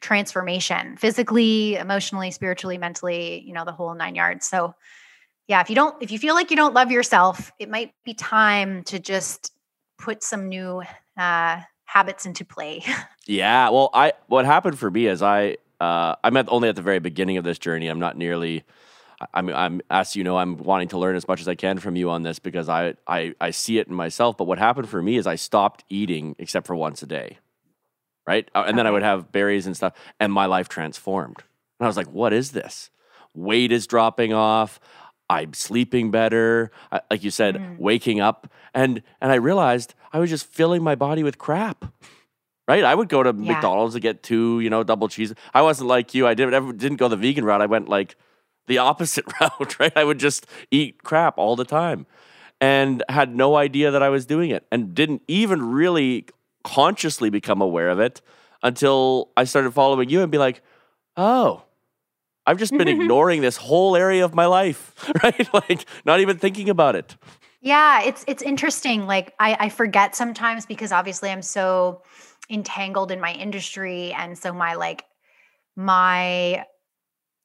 transformation physically, emotionally, spiritually, mentally, you know, the whole nine yards. So, yeah, if you don't, if you feel like you don't love yourself, it might be time to just put some new uh, habits into play. yeah. Well, I what happened for me is I uh, I'm at, only at the very beginning of this journey. I'm not nearly. I'm, I'm, as you know, I'm wanting to learn as much as I can from you on this because I, I, I see it in myself. But what happened for me is I stopped eating except for once a day, right? Uh, and okay. then I would have berries and stuff, and my life transformed. And I was like, "What is this? Weight is dropping off. I'm sleeping better. I, like you said, mm. waking up, and and I realized I was just filling my body with crap. Right? I would go to yeah. McDonald's to get two, you know, double cheese. I wasn't like you. I didn't didn't go the vegan route. I went like the opposite route, right? I would just eat crap all the time and had no idea that I was doing it and didn't even really consciously become aware of it until I started following you and be like, "Oh, I've just been ignoring this whole area of my life, right? Like not even thinking about it." Yeah, it's it's interesting. Like I, I forget sometimes because obviously I'm so entangled in my industry, and so my like my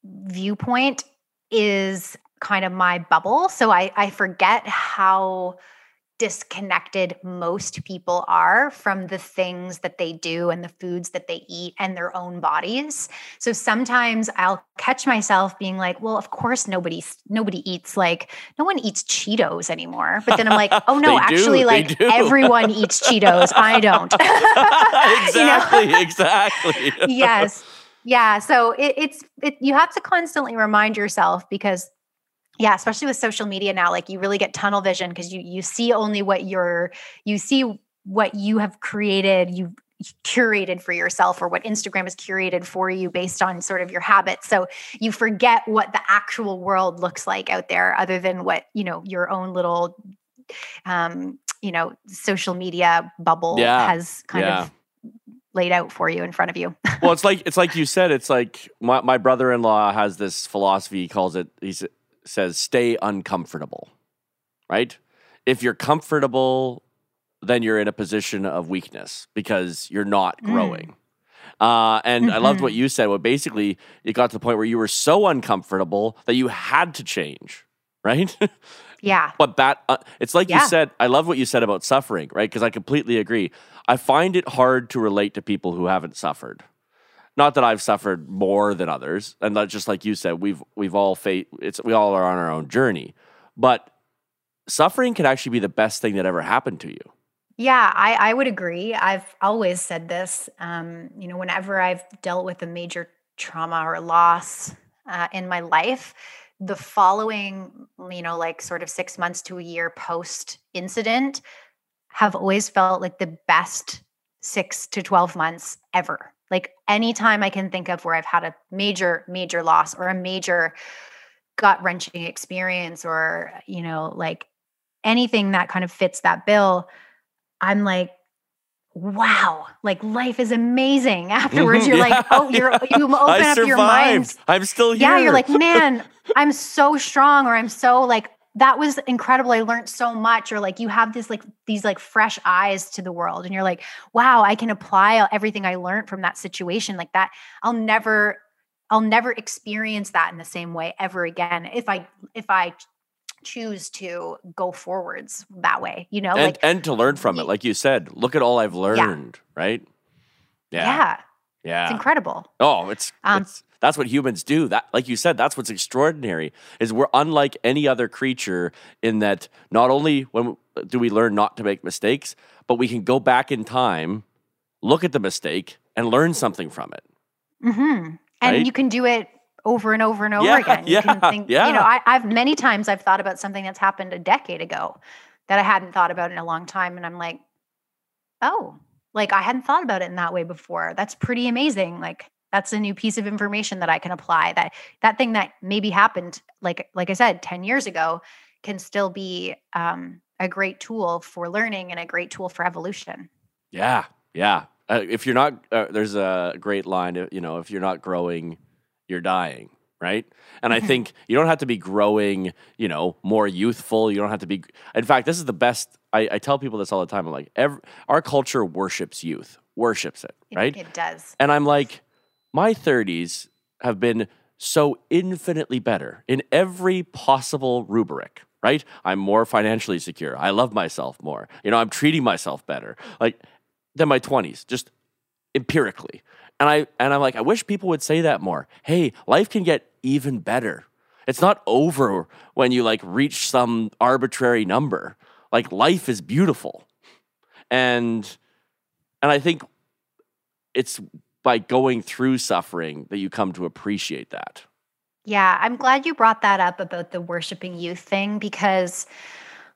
viewpoint is kind of my bubble. So I I forget how disconnected most people are from the things that they do and the foods that they eat and their own bodies. So sometimes I'll catch myself being like, well, of course nobody nobody eats like no one eats Cheetos anymore. But then I'm like, oh no, actually do, like everyone eats Cheetos. I don't. exactly, exactly. yes. Yeah. So it, it's it, you have to constantly remind yourself because yeah especially with social media now like you really get tunnel vision because you you see only what you're you see what you have created you curated for yourself or what Instagram has curated for you based on sort of your habits. So you forget what the actual world looks like out there other than what, you know, your own little um, you know, social media bubble yeah. has kind yeah. of laid out for you in front of you. well, it's like it's like you said, it's like my, my brother-in-law has this philosophy, he calls it he's says stay uncomfortable, right? If you're comfortable, then you're in a position of weakness because you're not mm. growing. Mm. Uh, and mm-hmm. I loved what mm-hmm. you said. Well, basically, it got to the point where you were so uncomfortable that you had to change, right? Yeah. but that, uh, it's like yeah. you said, I love what you said about suffering, right? Because I completely agree. I find it hard to relate to people who haven't suffered. Not that I've suffered more than others, and that just like you said, we've we've all faced it's we all are on our own journey. But suffering can actually be the best thing that ever happened to you. Yeah, I, I would agree. I've always said this. Um, you know, whenever I've dealt with a major trauma or loss uh, in my life, the following, you know, like sort of six months to a year post incident have always felt like the best six to 12 months ever. Like anytime I can think of where I've had a major, major loss or a major gut wrenching experience or, you know, like anything that kind of fits that bill, I'm like, wow, like life is amazing. Afterwards, mm-hmm. you're yeah, like, oh, you're you open I up survived. your mind. I'm still here. Yeah, you're like, man, I'm so strong, or I'm so like that was incredible. I learned so much. Or like you have this like these like fresh eyes to the world, and you're like, wow, I can apply everything I learned from that situation like that. I'll never, I'll never experience that in the same way ever again if I if I choose to go forwards that way. You know, and, like and to learn from it, like you said, look at all I've learned, yeah. right? Yeah. yeah. Yeah. It's incredible. Oh, it's, um, it's that's what humans do. That like you said, that's what's extraordinary is we're unlike any other creature in that not only when do we learn not to make mistakes, but we can go back in time, look at the mistake and learn something from it. Mm-hmm. And you can do it over and over and over yeah, again. You yeah, can think, yeah. you know, I, I've many times I've thought about something that's happened a decade ago that I hadn't thought about in a long time. And I'm like, oh, like I hadn't thought about it in that way before. That's pretty amazing. Like that's a new piece of information that i can apply that that thing that maybe happened like like i said 10 years ago can still be um, a great tool for learning and a great tool for evolution. Yeah yeah. Uh, if you're not uh, there's a great line you know if you're not growing you're dying right? And i mm-hmm. think you don't have to be growing you know more youthful. You don't have to be in fact this is the best i, I tell people this all the time. I'm like every, our culture worships youth worships it right? it, it does. And i'm like my 30s have been so infinitely better in every possible rubric, right? I'm more financially secure. I love myself more. You know, I'm treating myself better. Like than my 20s, just empirically. And I and I'm like I wish people would say that more. Hey, life can get even better. It's not over when you like reach some arbitrary number. Like life is beautiful. And and I think it's by going through suffering that you come to appreciate that. Yeah, I'm glad you brought that up about the worshiping youth thing because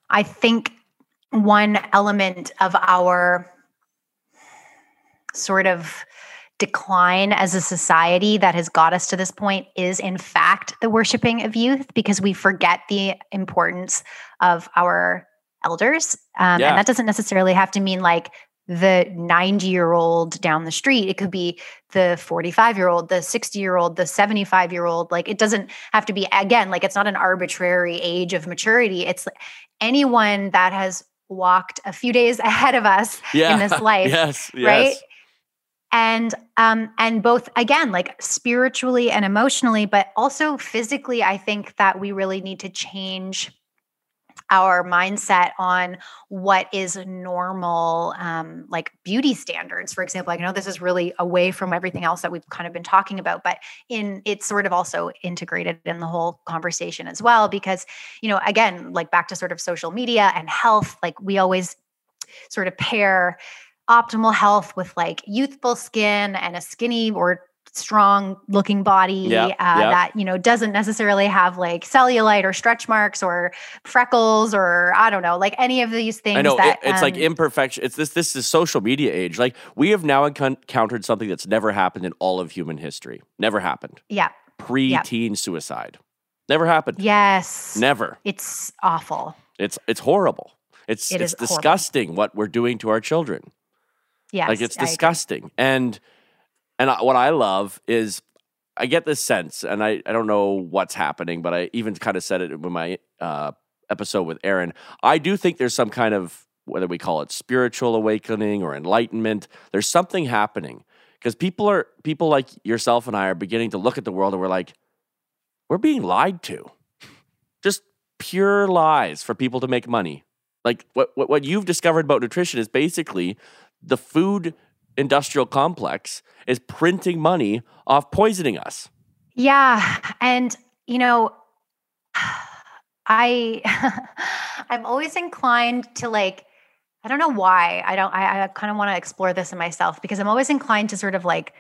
I think one element of our sort of decline as a society that has got us to this point is in fact the worshiping of youth because we forget the importance of our elders um, yeah. and that doesn't necessarily have to mean like the 90 year old down the street. It could be the 45 year old, the 60 year old, the 75 year old. Like it doesn't have to be, again, like it's not an arbitrary age of maturity. It's anyone that has walked a few days ahead of us yeah. in this life. yes, yes. Right. And um and both again like spiritually and emotionally but also physically I think that we really need to change our mindset on what is normal, um, like beauty standards, for example. I know this is really away from everything else that we've kind of been talking about, but in it's sort of also integrated in the whole conversation as well. Because, you know, again, like back to sort of social media and health, like we always sort of pair optimal health with like youthful skin and a skinny or strong looking body Yep, uh, yep. that you know doesn't necessarily have like cellulite or stretch marks or freckles or I don't know like any of these things. I know that, it, it's like um, imperfection. It's this. This is social media age. Like we have now encountered something that's never happened in all of human history. Never happened. yeah Pre-teen suicide. Never happened. yes Never. it's awful It's it's horrible. It's It it's is horrible. disgusting what we're doing to our children. Yeah, like it's disgusting. And and I, what I love is I get this sense, and I I don't know what's happening, but I even kind of said it in my uh, episode with Aaron. I do think there's some kind of whether we call it spiritual awakening or enlightenment. There's something happening because people are people like yourself and I are beginning to look at the world and we're like, we're being lied to, just pure lies for people to make money. Like what what, what you've discovered about nutrition is basically the food industrial complex is printing money off poisoning us. Yeah, and you know, I I'm always inclined to like I don't know why. I don't I, I kind of want to explore this in myself because I'm always inclined to sort of like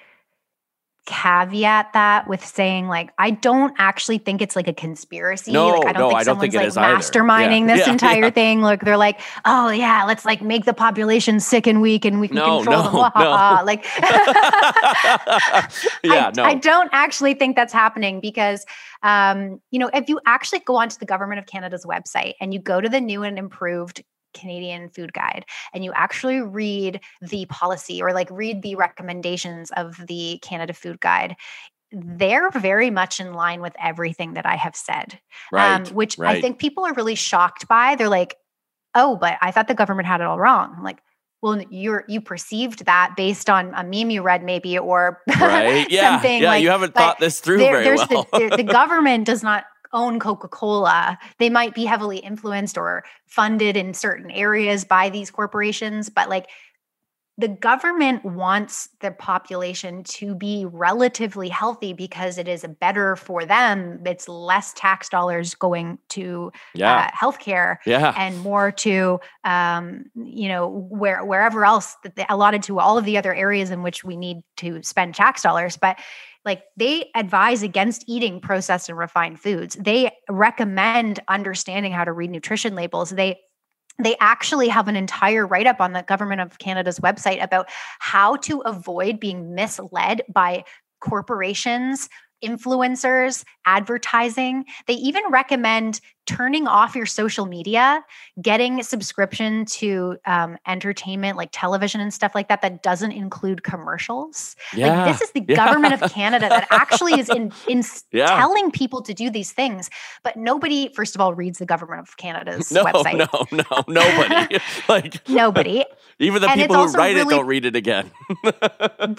caveat that with saying like I don't actually think it's like a conspiracy. No, like I don't no, think I don't someone's think it like is masterminding Yeah, this yeah, entire yeah. thing. Look, they're like, oh yeah, let's like make the population sick and weak and we can No, control them. no, ha, no. ha. Like yeah, I, no. I don't actually think that's happening because, um, you know, if you actually go onto the Government of Canada's website and you go to the new and improved Canadian Food Guide and you actually read the policy or like read the recommendations of the Canada Food Guide, they're very much in line with everything that I have said, right. um, which I think people are really shocked by. They're like, "Oh, but I thought the government had it all wrong." I'm like, "Well, you're you perceived that based on a meme you read, maybe, or right. Yeah. something yeah. like you haven't thought this through very there's well. the, the government does not own Coca-Cola. They might be heavily influenced or funded in certain areas by these corporations, but like the government wants the population to be relatively healthy because it is better for them. It's less tax dollars going to yeah. uh, healthcare yeah. and more to um, you know where wherever else that they allotted to all of the other areas in which we need to spend tax dollars but like they advise against eating processed and refined foods they recommend understanding how to read nutrition labels they they actually have an entire write up on the government of Canada's website about how to avoid being misled by corporations, influencers, advertising. They even recommend turning off your social media, getting subscription to um, entertainment like television and stuff like that that doesn't include commercials. yeah. Like this is the Yeah. government of Canada that actually is in in Yeah. telling people to do these things. But nobody, first of all, reads the government of Canada's no, website. no, no, nobody. like Nobody. even the And people who write it don't read it again.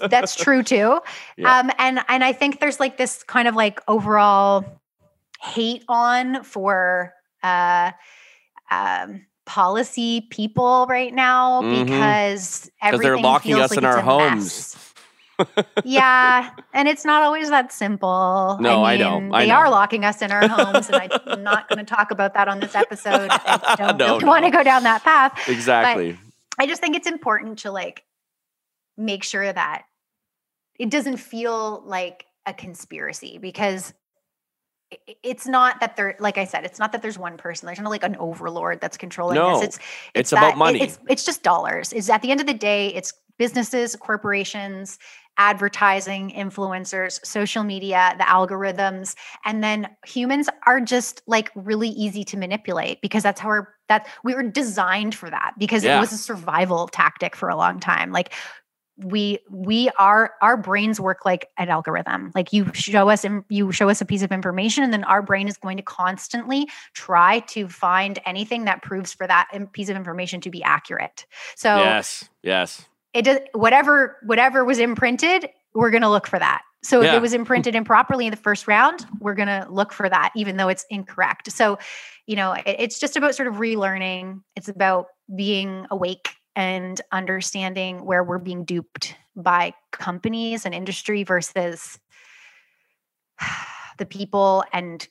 That's true too. Yeah. Um, and and I think there's like this kind of like overall hate on for uh um policy people right now Mhm. because everything they're locking feels us like in our homes. yeah, and it's not always that simple. No, I know, mean, I they know. are locking us in our homes, and I, I'm not going to talk about that on this episode. I don't No, really no. want to go down that path. exactly. I just think it's important to like make sure that it doesn't feel like a conspiracy because i- i- it's not that there like I said, it's not that there's one person. There's not like an overlord that's controlling No, this. It's it's that- about money. it's it's just dollars. It's at the end of the day, it's businesses, corporations advertising, influencers, social media, the algorithms, and then humans are just like really easy to manipulate because that's how we're that we were designed for that because yeah. it was a survival tactic for a long time. Like we we are our brains work like an algorithm. Like you show us and you show us a piece of information and then our brain is going to constantly try to find anything that proves for that piece of information to be accurate. So yes yes. it does whatever whatever was imprinted we're going to look for that. So yeah. if it was imprinted improperly in the first round we're going to look for that even though it's incorrect. So you know it, it's just about sort of relearning. It's about being awake and understanding where we're being duped by companies and industry versus the people and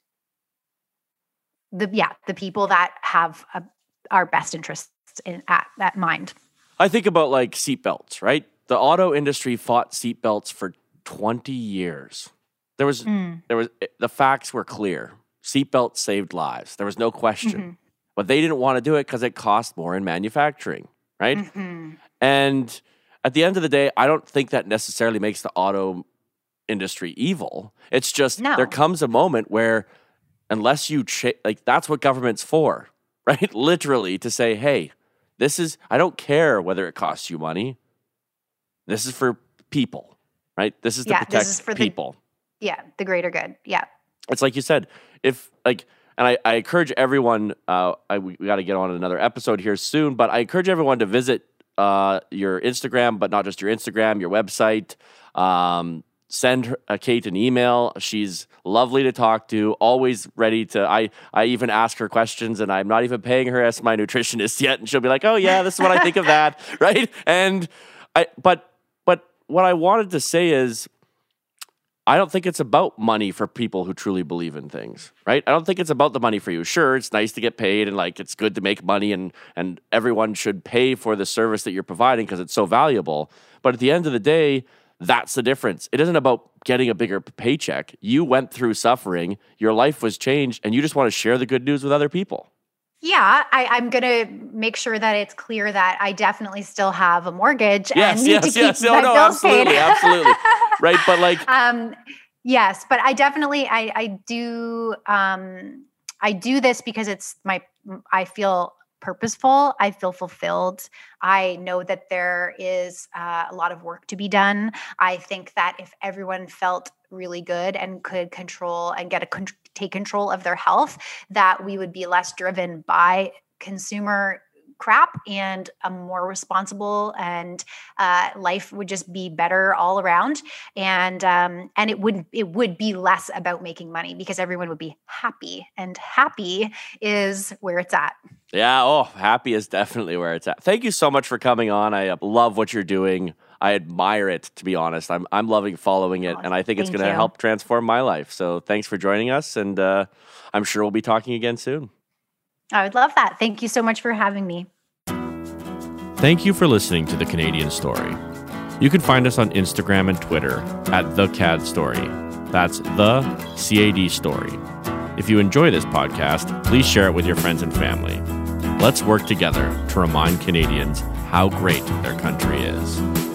the yeah the people that have a, our best interests in at that mind. I think about like seatbelts right? The auto industry fought seatbelts for 20 years. There was mm. there was eh, the facts were clear. Seatbelts saved lives. There was no question. Mm-hmm. but they didn't want to do it because it cost more in manufacturing right? Mm-hmm. And at the end of the day, I don't think that necessarily makes the auto industry evil. It's just no. there comes a moment where unless you ch- like that's what government's for, right? Literally to say, "Hey, this is I don't care whether it costs you money. This is for people." Right? This is to yeah, protect is for people. The, yeah, the greater good. Yeah. It's like you said, if like and I, I encourage everyone. Uh, I, we, got to get on another episode here soon, but I encourage everyone to visit uh, your Instagram, but not just your Instagram, your website. Um, send her, uh, Cait an email. She's lovely to talk to, always ready to. I, I even ask her questions, and I'm not even paying her as my nutritionist yet, and she'll be like, "Oh yeah, this is what I think of that," right? And I, but but what I wanted to say is I don't think it's about money for people who truly believe in things, right? I don't think it's about the money for you. Sure, it's nice to get paid and like it's good to make money and and everyone should pay for the service that you're providing because it's so valuable. But at the end of the day, that's the difference. It isn't about getting a bigger paycheck. You went through suffering, your life was changed, and you just want to share the good news with other people. Yeah, I, am going to make sure that it's clear that I definitely still have a mortgage yes, and need yes, to keep yes. no, bills absolutely, absolutely, right. But like, um, yes, but I definitely, I, I do, um, I do this because it's my, I feel purposeful. I feel fulfilled. I know that there is uh, a lot of work to be done. I think that if everyone felt really good and could control and get a con- take control of their health, that we would be less driven by consumer crap and a more responsible and uh, life would just be better all around. And um, and it would it would be less about making money because everyone would be happy. And happy is where it's at. Yeah oh happy is definitely where it's at. Thank you so much for coming on. I love what you're doing I admire it to be honest. I'm I'm loving following it, and I think it's going to help transform my life. So thanks for joining us, and uh, I'm sure we'll be talking again soon. I would love that. Thank you so much for having me. Thank you for listening to the Canadian Story. You can find us on Instagram and Twitter at the CAD Story. That's the CAD Story. If you enjoy this podcast, please share it with your friends and family. Let's work together to remind Canadians how great their country is.